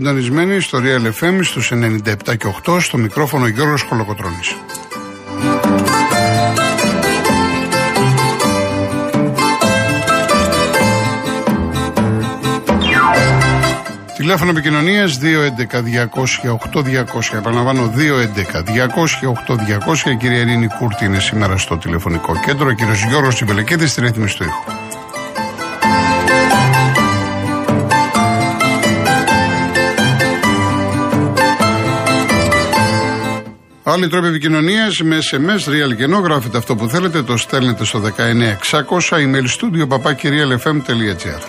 Είστε συντονισμένοι στο Real FM στους 97 και 8 στο μικρόφωνο Γιώργος Χολοκοτρώνης. Τηλέφωνο επικοινωνίας 211-200-8200. Επαναλαμβάνω 211-200-8200. Η κυρία Ειρήνη Κούρτη είναι σήμερα στο τηλεφωνικό κέντρο. Ο κύριος Γιώργος Τσιμπελεκέδη στην ρύθμιση στο ήχο. Άλλοι τρόποι επικοινωνίας με SMS, real και γράφετε αυτό που θέλετε, το στέλνετε στο 19600 email studio papakirialfm.gr.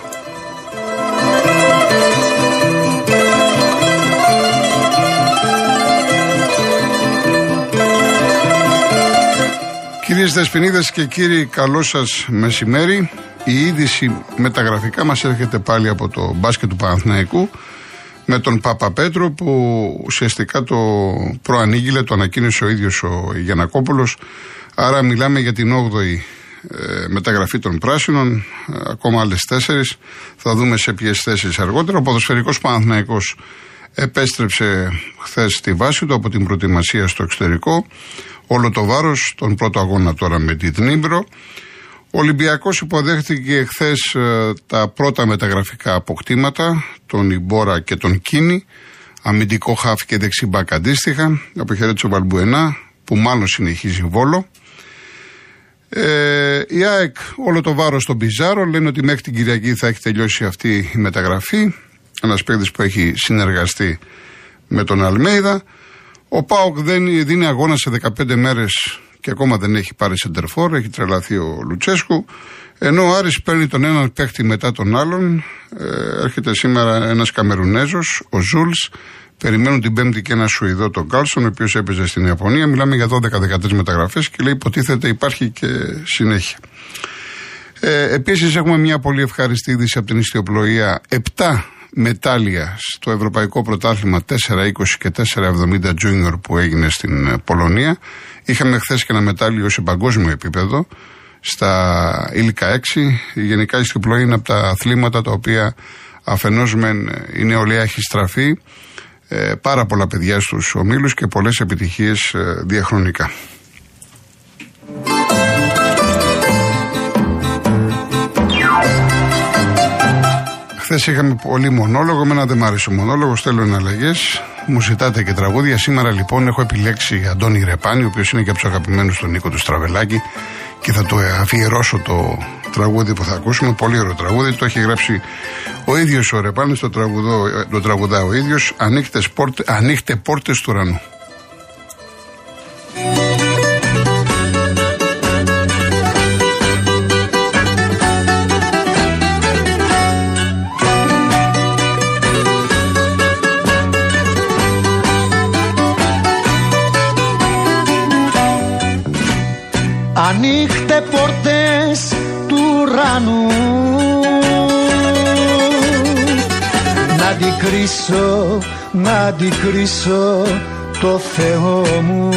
Κυρίες Δεσποινίδες και κύριοι, καλό σας μεσημέρι. Η είδηση με τα γραφικά μας έρχεται πάλι από το μπάσκετ του Παναθηναϊκού με τον Παπαπέτρο που ουσιαστικά το προανήγγειλε, το ανακοίνωσε ο ίδιος ο Γιαννακόπουλος. Άρα μιλάμε για την 8η ε, μεταγραφή των πράσινων, ε, ακόμα άλλες τέσσερις. Θα δούμε σε ποιες θέσεις αργότερα. Ο ποδοσφαιρικός Παναθηναϊκός επέστρεψε χθες στη βάση του από την προετοιμασία στο εξωτερικό. Όλο το βάρος, τον πρώτο αγώνα τώρα με την Ντνίπρο. Ο Ολυμπιακός υποδέχτηκε χθες ε, τα πρώτα μεταγραφικά αποκτήματα, τον Ιμπόρα και τον Κίνι, αμυντικό χάφ και δεξιμπάκ αντίστοιχα, αποχαιρέτησε ο Βαλμπουενά, που μάλλον συνεχίζει βόλο. Ε, η ΑΕΚ όλο το βάρος στον Πιζάρο λένε ότι μέχρι την Κυριακή θα έχει τελειώσει αυτή η μεταγραφή. Ένας παίκτης που έχει συνεργαστεί με τον Αλμέιδα. Ο Πάοκ δίνει αγώνα σε 15 μέρες και ακόμα δεν έχει πάρει σεντερφόρ, έχει τρελαθεί ο Λουτσέσκου. Ενώ ο Άρης παίρνει τον έναν παίχτη μετά τον άλλον, ε, έρχεται σήμερα ένας Καμερουνέζος, ο Ζούλς, περιμένουν την Πέμπτη και ένα Σουηδό, τον Κάλσον, ο οποίος έπαιζε στην Ιαπωνία. Μιλάμε για 12-13 μεταγραφές και λέει υποτίθεται υπάρχει και συνέχεια. Ε, Επίσης έχουμε μια πολύ ευχαριστή είδηση από την ιστιοπλοεία. 7 μετάλλια στο Ευρωπαϊκό Πρωτάθλημα 4-20 και 4-70 Junior που έγινε στην ε, Πολωνία. Είχαμε χθες και ένα μετάλλιο σε παγκόσμιο επίπεδο στα ήλικα 6. Γενικά η στυπλοή είναι από τα αθλήματα τα οποία αφενός μεν η νεολαία έχει στραφεί ε, πάρα πολλά παιδιά στους ομίλους και πολλές επιτυχίες ε, διαχρονικά. Χθες είχαμε πολύ μονόλογο. Εμένα δεν μ' άρεσε ο μονόλογος. Θέλω εναλλαγέ. Μου ζητάτε και τραγούδια. Σήμερα λοιπόν έχω επιλέξει Αντώνη Ρεπάνη, ο οποίος είναι και από τους αγαπημένους του Νίκο του Στραβελάκη. Και θα το αφιερώσω το τραγούδι που θα ακούσουμε. Πολύ ωραίο τραγούδι. Το έχει γράψει ο ίδιος ο Ρεπάνης. Το, το τραγουδά ο ίδιος. Ανοίχτε πόρτες του ουρανού. Αντικρίσω, να αντικρίσω το Θεό μου.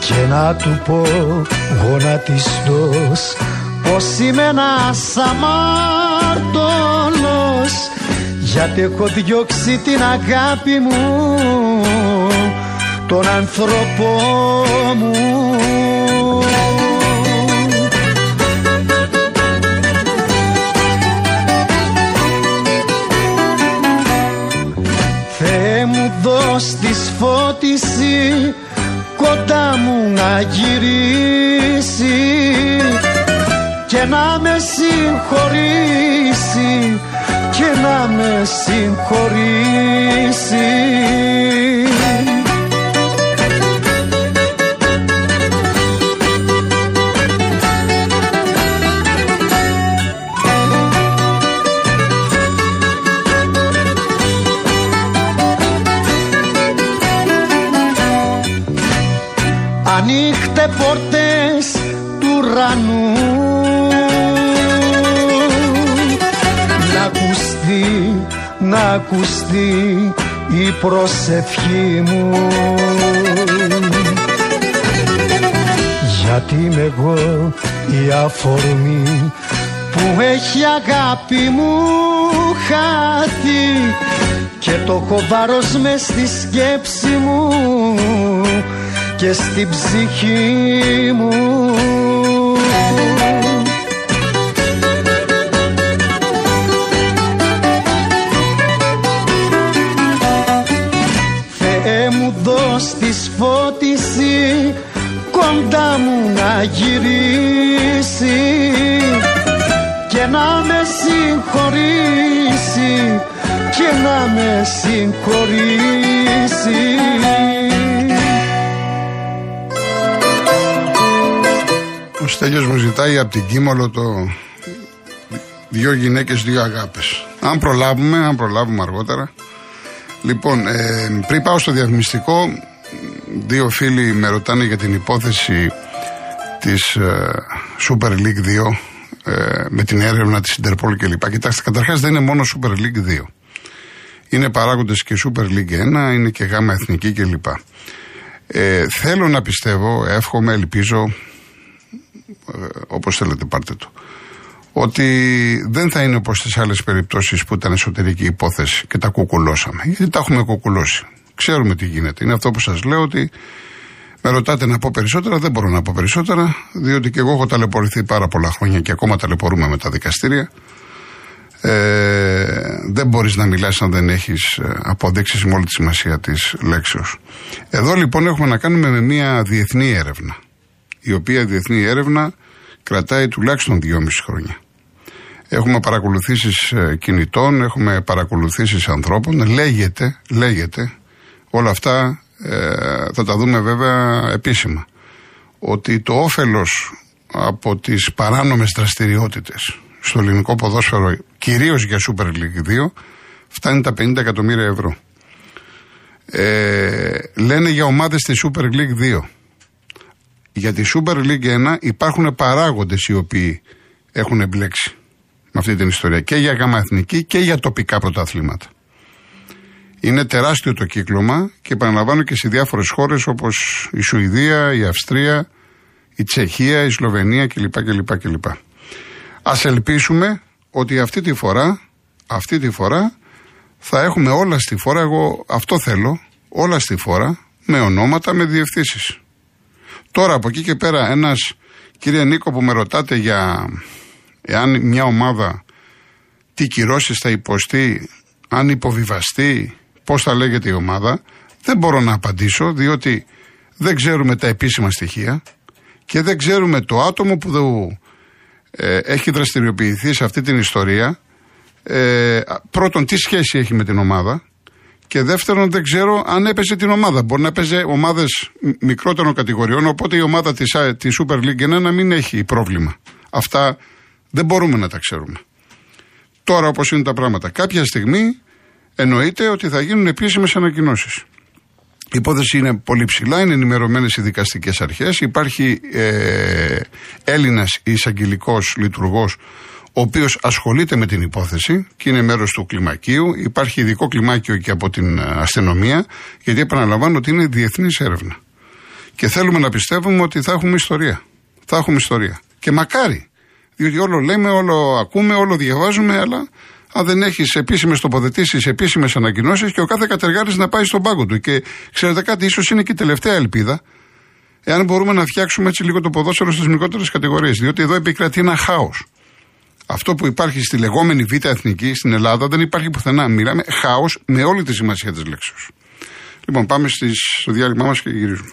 Και να του πω γονατιστός πως είμαι ένας αμάρτωλος γιατί έχω διώξει την αγάπη μου τον άνθρωπό μου μου δώσ' της φώτιση κοντά μου να γυρίσει. Και να με συγχωρήσει και να με συγχωρήσει να ακουστεί η προσευχή μου. Γιατί είμαι εγώ η αφορμή που έχει αγάπη μου χάθει και το έχω βάρος μες στη σκέψη μου και στην ψυχή μου να γυρίσει και να με συγχωρήσει και να με συγχωρήσει Ο Στέλιος μου ζητάει από την Κίμολο το δύο γυναίκες, δύο αγάπες. Αν προλάβουμε, αν προλάβουμε αργότερα. Λοιπόν, ε, πριν πάω στο διαφημιστικό, δύο φίλοι με ρωτάνε για την υπόθεση της ε, Super League 2 ε, με την έρευνα της Interpol κλπ. Κοιτάξτε, καταρχάς δεν είναι μόνο Super League 2. Είναι παράγοντες και Super League 1, είναι και γάμα εθνική κλπ. Ε, θέλω να πιστεύω, εύχομαι, ελπίζω, ε, όπως θέλετε πάρτε το, ότι δεν θα είναι όπως στις άλλες περιπτώσεις που ήταν εσωτερική υπόθεση και τα κουκουλώσαμε. Γιατί τα έχουμε κουκουλώσει. Ξέρουμε τι γίνεται. Είναι αυτό που σας λέω ότι με ρωτάτε να πω περισσότερα, δεν μπορώ να πω περισσότερα, διότι και εγώ έχω ταλαιπωρηθεί πάρα πολλά χρόνια και ακόμα ταλαιπωρούμε με τα δικαστήρια. Ε, δεν μπορείς να μιλάς αν δεν έχεις ε, αποδείξεις με όλη τη σημασία της λέξεως. Εδώ λοιπόν έχουμε να κάνουμε με μια διεθνή έρευνα, η οποία διεθνή έρευνα κρατάει τουλάχιστον δυόμιση χρόνια. Έχουμε παρακολουθήσεις ε, κινητών, έχουμε παρακολουθήσεις ανθρώπων, λέγεται, λέγεται, όλα αυτά ε, θα τα δούμε βέβαια επίσημα, ότι το όφελος από τις παράνομες δραστηριότητες στο ελληνικό ποδόσφαιρο, κυρίως για Super League 2, φτάνει τα 50 εκατομμύρια ευρώ. Ε, λένε για ομάδες στη Super League 2. Για τη Super League 1 υπάρχουν παράγοντες οι οποίοι έχουν εμπλέξει με αυτή την ιστορία και για γάμα εθνική και για τοπικά πρωταθλήματα. Είναι τεράστιο το κύκλωμα και επαναλαμβάνω και σε διάφορες χώρες όπως η Σουηδία, η Αυστρία, η Τσεχία, η Σλοβενία κλπ. κλπ, κλπ. Ας ελπίσουμε ότι αυτή τη φορά, αυτή τη φορά θα έχουμε όλα στη φορά, εγώ αυτό θέλω, όλα στη φορά, με ονόματα, με διευθύνσεις. Τώρα από εκεί και πέρα ένας, κύριε Νίκο που με ρωτάτε για εάν μια ομάδα τι κυρώσεις θα υποστεί, αν υποβιβαστεί, πώς θα λέγεται η ομάδα, δεν μπορώ να απαντήσω διότι δεν ξέρουμε τα επίσημα στοιχεία και δεν ξέρουμε το άτομο που ε, έχει δραστηριοποιηθεί σε αυτή την ιστορία. Ε, πρώτον, τι σχέση έχει με την ομάδα. Και δεύτερον, δεν ξέρω αν έπαιζε την ομάδα. Μπορεί να έπαιζε ομάδες μικρότερων κατηγοριών, οπότε η ομάδα της της Super League 1 να μην έχει πρόβλημα. Αυτά δεν μπορούμε να τα ξέρουμε. Τώρα, όπως είναι τα πράγματα, κάποια στιγμή εννοείται ότι θα γίνουν επίσημες ανακοινώσεις. Η υπόθεση είναι πολύ ψηλά, είναι ενημερωμένες οι δικαστικές αρχές. Υπάρχει ε, Έλληνας εισαγγελικός λειτουργός, ο οποίος ασχολείται με την υπόθεση και είναι μέρος του κλιμακίου. Υπάρχει ειδικό κλιμάκιο και από την αστυνομία, γιατί επαναλαμβάνω ότι είναι διεθνής έρευνα. Και θέλουμε να πιστεύουμε ότι θα έχουμε ιστορία. Θα έχουμε ιστορία. Και μακάρι. Διότι όλο λέμε, όλο ακούμε, όλο διαβάζουμε, αλλά αν δεν έχεις επίσημες τοποθετήσεις, επίσημες ανακοινώσεις και ο κάθε κατεργάτης να πάει στον πάγκο του. Και ξέρετε κάτι, ίσως είναι και η τελευταία ελπίδα, εάν μπορούμε να φτιάξουμε έτσι λίγο το ποδόσφαιρο στις μικρότερες κατηγορίες. Διότι εδώ επικρατεί ένα χάος. Αυτό που υπάρχει στη λεγόμενη Β' Εθνική στην Ελλάδα δεν υπάρχει πουθενά. Μιλάμε χάος με όλη τη σημασία της λέξης. Λοιπόν, πάμε στις, στο διάλειμμα μας και γυρίζουμε.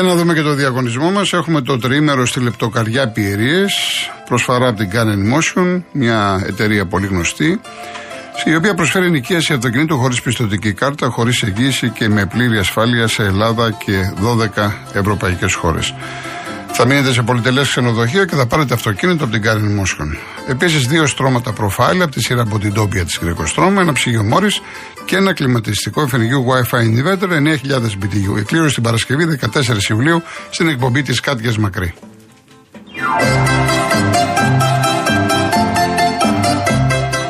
Για να δούμε και το διαγωνισμό μας. Έχουμε το τριήμερο στη Λεπτοκαριά Πιερίες. Προσφορά από την Canon Motion, μια εταιρεία πολύ γνωστή. Η οποία προσφέρει νοικίαση αυτοκινήτου χωρίς πιστοτική κάρτα, χωρίς εγγύηση και με πλήρη ασφάλεια σε Ελλάδα και 12 ευρωπαϊκές χώρες. Θα μείνετε σε πολυτελές ξενοδοχείο και θα πάρετε αυτοκίνητο από την Canon Motion. Επίσης, δύο στρώματα προφάιλ από τη σειρά από την Τόπια της Γρηγοστρώμα, ένα ψυγείο Μόρις και ένα κλιματιστικό εφενιγείο Wi-Fi inverter 9000 BTU. Η κλήρωση την Παρασκευή 14 Ιουλίου στην εκπομπή της Κάτιας Μακρύ.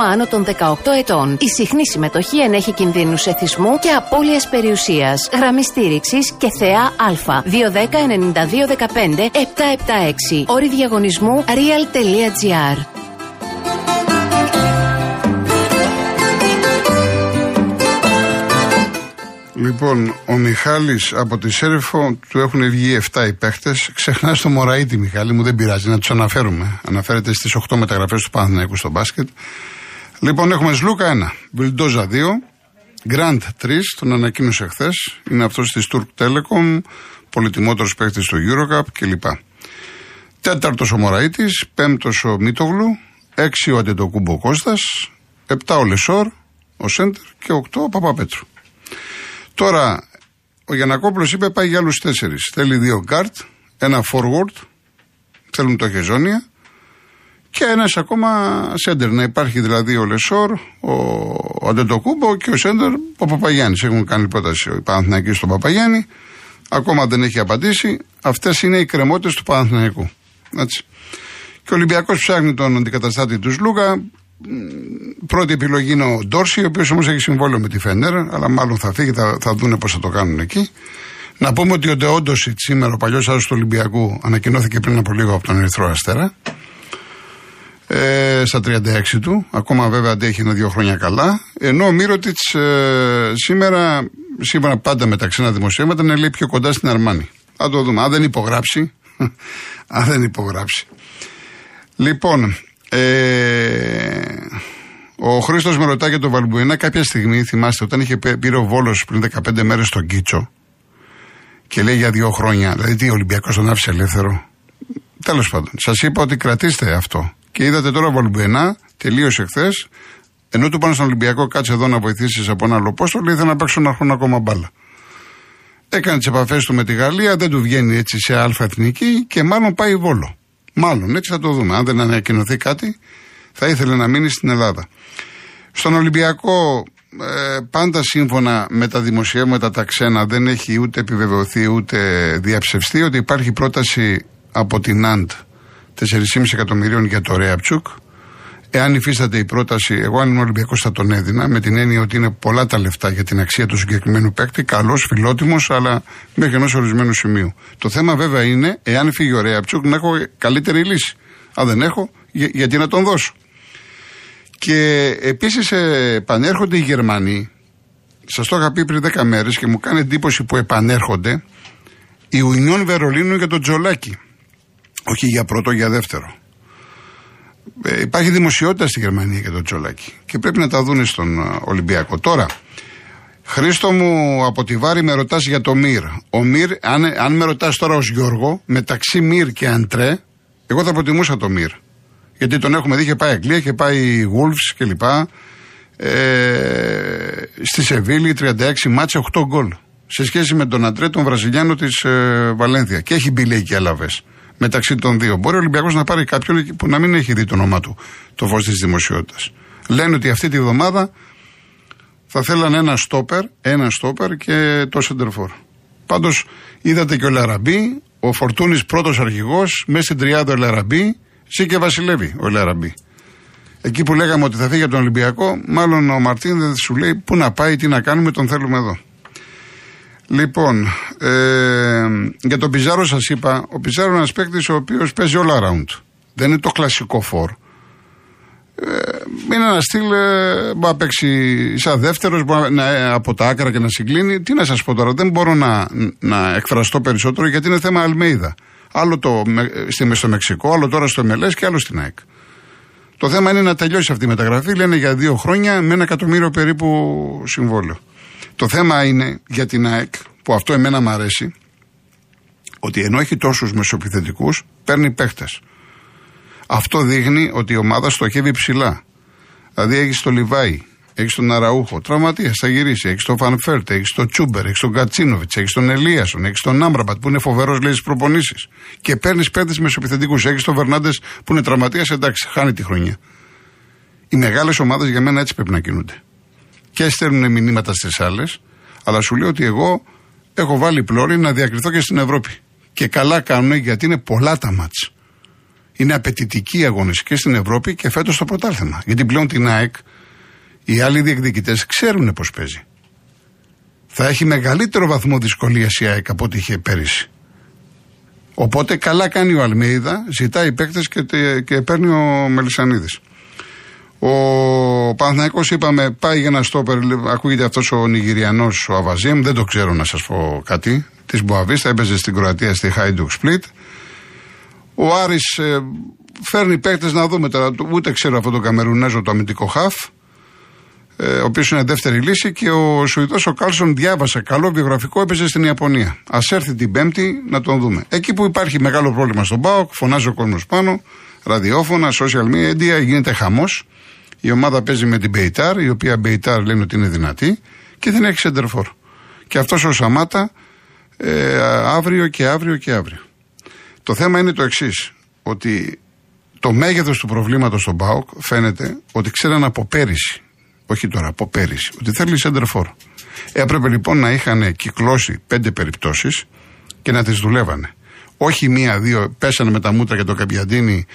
άνω των 18 ετών. Η συχνή συμμετοχή ενέχει κινδύνους εθισμού και απώλειας περιουσίας. Γραμμή στήριξης και θεά Α. 210-9215-776. Όρη διαγωνισμού real.gr. Λοιπόν, ο Μιχάλης από τη Σέριφο του έχουν βγει 7 οι παίχτες. Ξεχνάς το Μωραήτη, Μιχάλη μου, δεν πειράζει να τους αναφέρουμε. Αναφέρεται στις 8 μεταγραφές του Παναθηναϊκού στο μπάσκετ. Λοιπόν, έχουμε Σλούκα 1, Βιλντόζα 2, Γκραντ 3, τον ανακοίνωσε χθες. Είναι αυτός της Turk Telecom, πολυτιμότερος παίχτης στο Eurocup κλπ. Τέταρτος ο Μωραήτης, πέμπτος ο Μίτογλου, έξι ο Αντετοκούνμπο Κώστας, επτά ο Λεσόρ, ο Σέντερ και οκτώ ο Παπαπέτρου. Τώρα, ο Γιαννακόπουλος είπε πάει για άλλους τέσσερις. Θέλει δύο γκάρτ, ένα forward, θέλουν το Χεζόνια και ένας ακόμα σέντερ. Να υπάρχει δηλαδή ο Λεσόρ, ο Αντετοκούνμπο και ο σέντερ ο Παπαγιάννης. Έχουν κάνει πρόταση ο Παναθηναϊκοί στον Παπαγιάννη. Ακόμα δεν έχει απαντήσει. Αυτές είναι οι κρεμότητες του Παναθηναϊκού. Έτσι. Και ο Ολυμπιακός ψάχνει τον αντικαταστάτη του Σλούκα. Πρώτη επιλογή είναι ο Ντόρση, ο οποίος όμως έχει συμβόλαιο με τη Φέντερ, αλλά μάλλον θα φύγει, θα, θα δούνε πώς θα το κάνουν εκεί. Να πούμε ότι ο Ντεόντοσιτς σήμερα, ο παλιός άσο του Ολυμπιακού, ανακοινώθηκε πριν από λίγο από τον Ερυθρό Αστέρα. Ε, στα 36 του, ακόμα βέβαια αντέχει ένα-δύο χρόνια καλά. Ενώ ο Μύρωτιτς ε, σήμερα, σήμερα πάντα με τα ξένα δημοσιεύματα, είναι λέει πιο κοντά στην Αρμάνη. Θα το δούμε. Αν δεν υπογράψει, αν δεν υπογράψει. Λοιπόν, ε, ο Χρήστος με ρωτάει για τον Βαλμπουενά κάποια στιγμή, θυμάστε, όταν είχε πήρε ο Βόλος πριν 15 μέρες στον Κίτσο και λέει για δύο χρόνια, δηλαδή τι ο Ολυμπιακός τον άφησε ελεύθερο. Τέλος πάντων, σας είπα ότι κρατήστε αυτό. Και είδατε τώρα ο Βαλμπουενά, τελείωσε χθες. Ενώ του πάνε στον Ολυμπιακό, κάτσε εδώ να βοηθήσεις από ένα άλλο πόστο, λέει θα να παίξω ένα χρόνο ακόμα μπάλα. Έκανε τις επαφές του με τη Γαλλία, δεν του βγαίνει έτσι σε αλφα εθνική και μάλλον πάει βόλο. Μάλλον έτσι θα το δούμε. Αν δεν ανακοινωθεί κάτι, θα ήθελε να μείνει στην Ελλάδα. Στον Ολυμπιακό, ε, πάντα σύμφωνα με τα δημοσιεύματα τα ξένα, δεν έχει ούτε επιβεβαιωθεί ούτε διαψευστεί ότι υπάρχει πρόταση από την ΑΝΤ 4,5 εκατομμυρίων για το Ρέαπτσουκ. Εάν υφίσταται η πρόταση, εγώ αν είμαι Ολυμπιακός θα τον έδινα, με την έννοια ότι είναι πολλά τα λεφτά για την αξία του συγκεκριμένου παίκτη, καλός, φιλότιμος, αλλά μέχρι ενός ορισμένου σημείου. Το θέμα βέβαια είναι, εάν φύγει ο Ρέαπτσουκ, να έχω καλύτερη λύση. Αν δεν έχω, γιατί να τον δώσω. Και επίσης ε, επανέρχονται οι Γερμανοί. Σας το είχα πει πριν 10 μέρες και μου κάνει εντύπωση που επανέρχονται. Η Ουνιόν Βερολίνου για τον Τζολάκη. Όχι για πρώτο, για δεύτερο. Ε, υπάρχει δημοσιότητα στη Γερμανία για τον Τζολάκη και πρέπει να τα δουν στον ε, Ολυμπιακό. Τώρα, Χρήστο μου από τη Βάρη με ρωτάς για το Μυρ. Ο Μυρ, αν, αν με ρωτάς τώρα ως Γιώργο, μεταξύ Μυρ και Αντρέ, εγώ θα προτιμούσα το Μυρ. Γιατί τον έχουμε δει, είχε πάει Αγγλία, είχε πάει Wolves κλπ. Ε, στη Σεβίλη 36 μάτσε 8 γκολ. Σε σχέση με τον Αντρέ, τον Βραζιλιάνο της ε, Βαλένθια. Και έχει μπει λέει και έλαβε μεταξύ των δύο. Μπορεί ο Ολυμπιακός να πάρει κάποιον που να μην έχει δει το όνομά του το φως της δημοσιότητας. Λένε ότι αυτή τη βδομάδα θα θέλανε ένα στόπερ, ένα στόπερ και το σεντερφόρ. Πάντως είδατε και ο Λαραμπή, ο Φορτούνης πρώτος αρχηγός, μέσα στην τριάδα ο Λαραμπή, ζει και βασιλεύει ο Λαραμπή. Εκεί που λέγαμε ότι θα φύγει από τον Ολυμπιακό, μάλλον ο Μαρτίν δεν σου λέει πού να πάει, τι να κάνουμε, τον θέλουμε εδώ. Λοιπόν, ε, για τον Πιζάρο σας είπα, ο Πιζάρο είναι ένας παίκτης ο οποίος παίζει all around. Δεν είναι το κλασικό φόρ. Ε, είναι ένα στυλ, ε, μπορεί να παίξει σαν δεύτερος, μπορεί να, ε, από τα άκρα και να συγκλίνει. Τι να σας πω τώρα, δεν μπορώ να, να εκφραστώ περισσότερο γιατί είναι θέμα Αλμέιδα. Άλλο το, στη, στο Μεξικό, άλλο τώρα στο MLS και άλλο στην ΑΕΚ. Το θέμα είναι να τελειώσει αυτή η μεταγραφή. Λένε για δύο χρόνια με ένα εκατομμύριο περίπου συμβόλαιο. Το θέμα είναι για την ΑΕΚ, που αυτό εμένα μου αρέσει, ότι ενώ έχει τόσους μεσοπιθετικούς, παίρνει παίχτες. Αυτό δείχνει ότι η ομάδα στοχεύει ψηλά. Δηλαδή έχεις το Λιβάι, έχεις τον Αραούχο, τραυματία, θα γυρίσει. Έχεις τον Φαν Βέερτ, έχεις τον Τσούμπερ, έχεις τον Γκατσίνοβιτς, έχεις τον Ελίασον, έχεις τον Άμραμπατ που είναι φοβερός λέει στις προπονήσεις. Και παίρνεις παίρνει μεσοπιθετικούς. Έχεις τον Βερνάντες που είναι τραυματία, εντάξει, χάνει τη χρονιά. Οι μεγάλες ομάδες για μένα έτσι πρέπει να κινούνται. Και στέλνουν μηνύματα στις άλλες, αλλά σου λέω ότι εγώ έχω βάλει πλώρη να διακριθώ και στην Ευρώπη. Και καλά κάνουν γιατί είναι πολλά τα μάτς. Είναι απαιτητική η αγωνιστική στην Ευρώπη και φέτος το πρωτάθλημα. Γιατί πλέον την ΑΕΚ οι άλλοι διεκδικητές ξέρουν πώς παίζει. Θα έχει μεγαλύτερο βαθμό δυσκολίας η ΑΕΚ από ό,τι είχε πέρυσι. Οπότε καλά κάνει ο Αλμέιδα, ζητάει παίκτες και, και παίρνει ο Μελισανίδης. Ο Παναθηναϊκός είπαμε πάει για ένα στόπερ, ακούγεται αυτός ο Νιγηριανός ο Αβαζίμ, δεν το ξέρω να σας πω κάτι, της Μποαβίστα, έπαιζε στην Κροατία στη Χάιντουκ Σπλίτ. Ο Άρης ε, φέρνει παίκτες να δούμε τώρα, ούτε ξέρω αυτό το Καμερουνέζο το αμυντικό χαφ, ε, ο οποίος είναι δεύτερη λύση και ο Σουηδός ο Κάλσον διάβασε καλό βιογραφικό, έπαιζε στην Ιαπωνία. Ας έρθει την Πέμπτη να τον δούμε. Εκεί που υπάρχει μεγάλο πρόβλημα στον ΠΑΟΚ, φωνάζει ο κόσμος πάνω, ραδιόφωνα, social media, γίνεται χαμός. Η ομάδα παίζει με την Μπεϊτάρ, η οποία Μπεϊτάρ λένε ότι είναι δυνατή και δεν έχει σεντερφόρ. Και αυτός ο Σαμάτα ε, αύριο και αύριο και αύριο. Το θέμα είναι το εξής, ότι το μέγεθος του προβλήματος στον Πάοκ φαίνεται ότι ξέραν από πέρυσι όχι τώρα, από πέρυσι, ότι θέλει σέντερφορ. Έπρεπε λοιπόν να είχαν κυκλώσει πέντε περιπτώσεις και να τις δουλεύανε. Όχι μία-δύο, πέσανε με τα μούτρα και το Καπιαντίνη,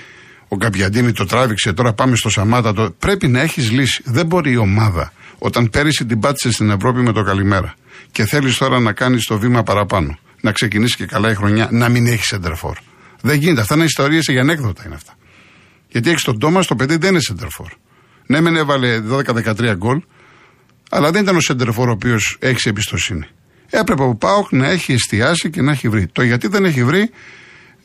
ο Καπιαντίνη το τράβηξε, τώρα πάμε στο Σαμάτα. Το... Πρέπει να έχεις λύση. Δεν μπορεί η ομάδα, όταν πέρυσι την πάτησε στην Ευρώπη με το καλημέρα και θέλεις τώρα να κάνεις το βήμα παραπάνω, να ξεκινήσει και καλά η χρονιά, να μην έχεις σέντερφορ. Δεν γίνεται. Αυτά είναι ιστορίες για ανέκδοτα είναι αυτά. Γιατί έχεις τον Τόμας, το παιδί δεν είναι σέντερφορ. Ναι, μεν έβαλε 12-13 γκολ, αλλά δεν ήταν ο σέντερφορ ο οποίος έχει εμπιστοσύνη. Έπρεπε ο Πάοκ να έχει εστιάσει και να έχει βρει. Το γιατί δεν έχει βρει,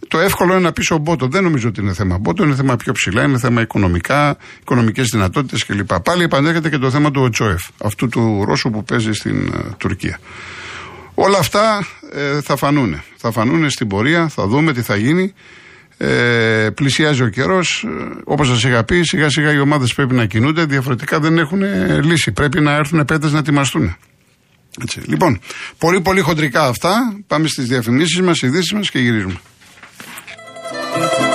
το εύκολο είναι να πεις ο Μπότο. Δεν νομίζω ότι είναι θέμα Μπότο, είναι θέμα πιο ψηλά, είναι θέμα οικονομικά, οικονομικές δυνατότητες κλπ. Πάλι επανέρχεται και το θέμα του Οτσόεφ, αυτού του Ρώσου που παίζει στην uh, Τουρκία. Όλα αυτά ε, θα φανούν. Θα φανούν στην πορεία, θα δούμε τι θα γίνει. Ε, πλησιάζει ο καιρός. Ε, Όπως σας είχα πει, σιγά σιγά οι ομάδες πρέπει να κινούνται. Διαφορετικά δεν έχουν ε, λύση. Πρέπει να έρθουν παίκτες να ετοιμαστούν. Έτσι. Λοιπόν, πολύ πολύ χοντρικά αυτά. Πάμε στις διαφημίσεις μας, ειδήσεις μας και γυρίζουμε. Thank you.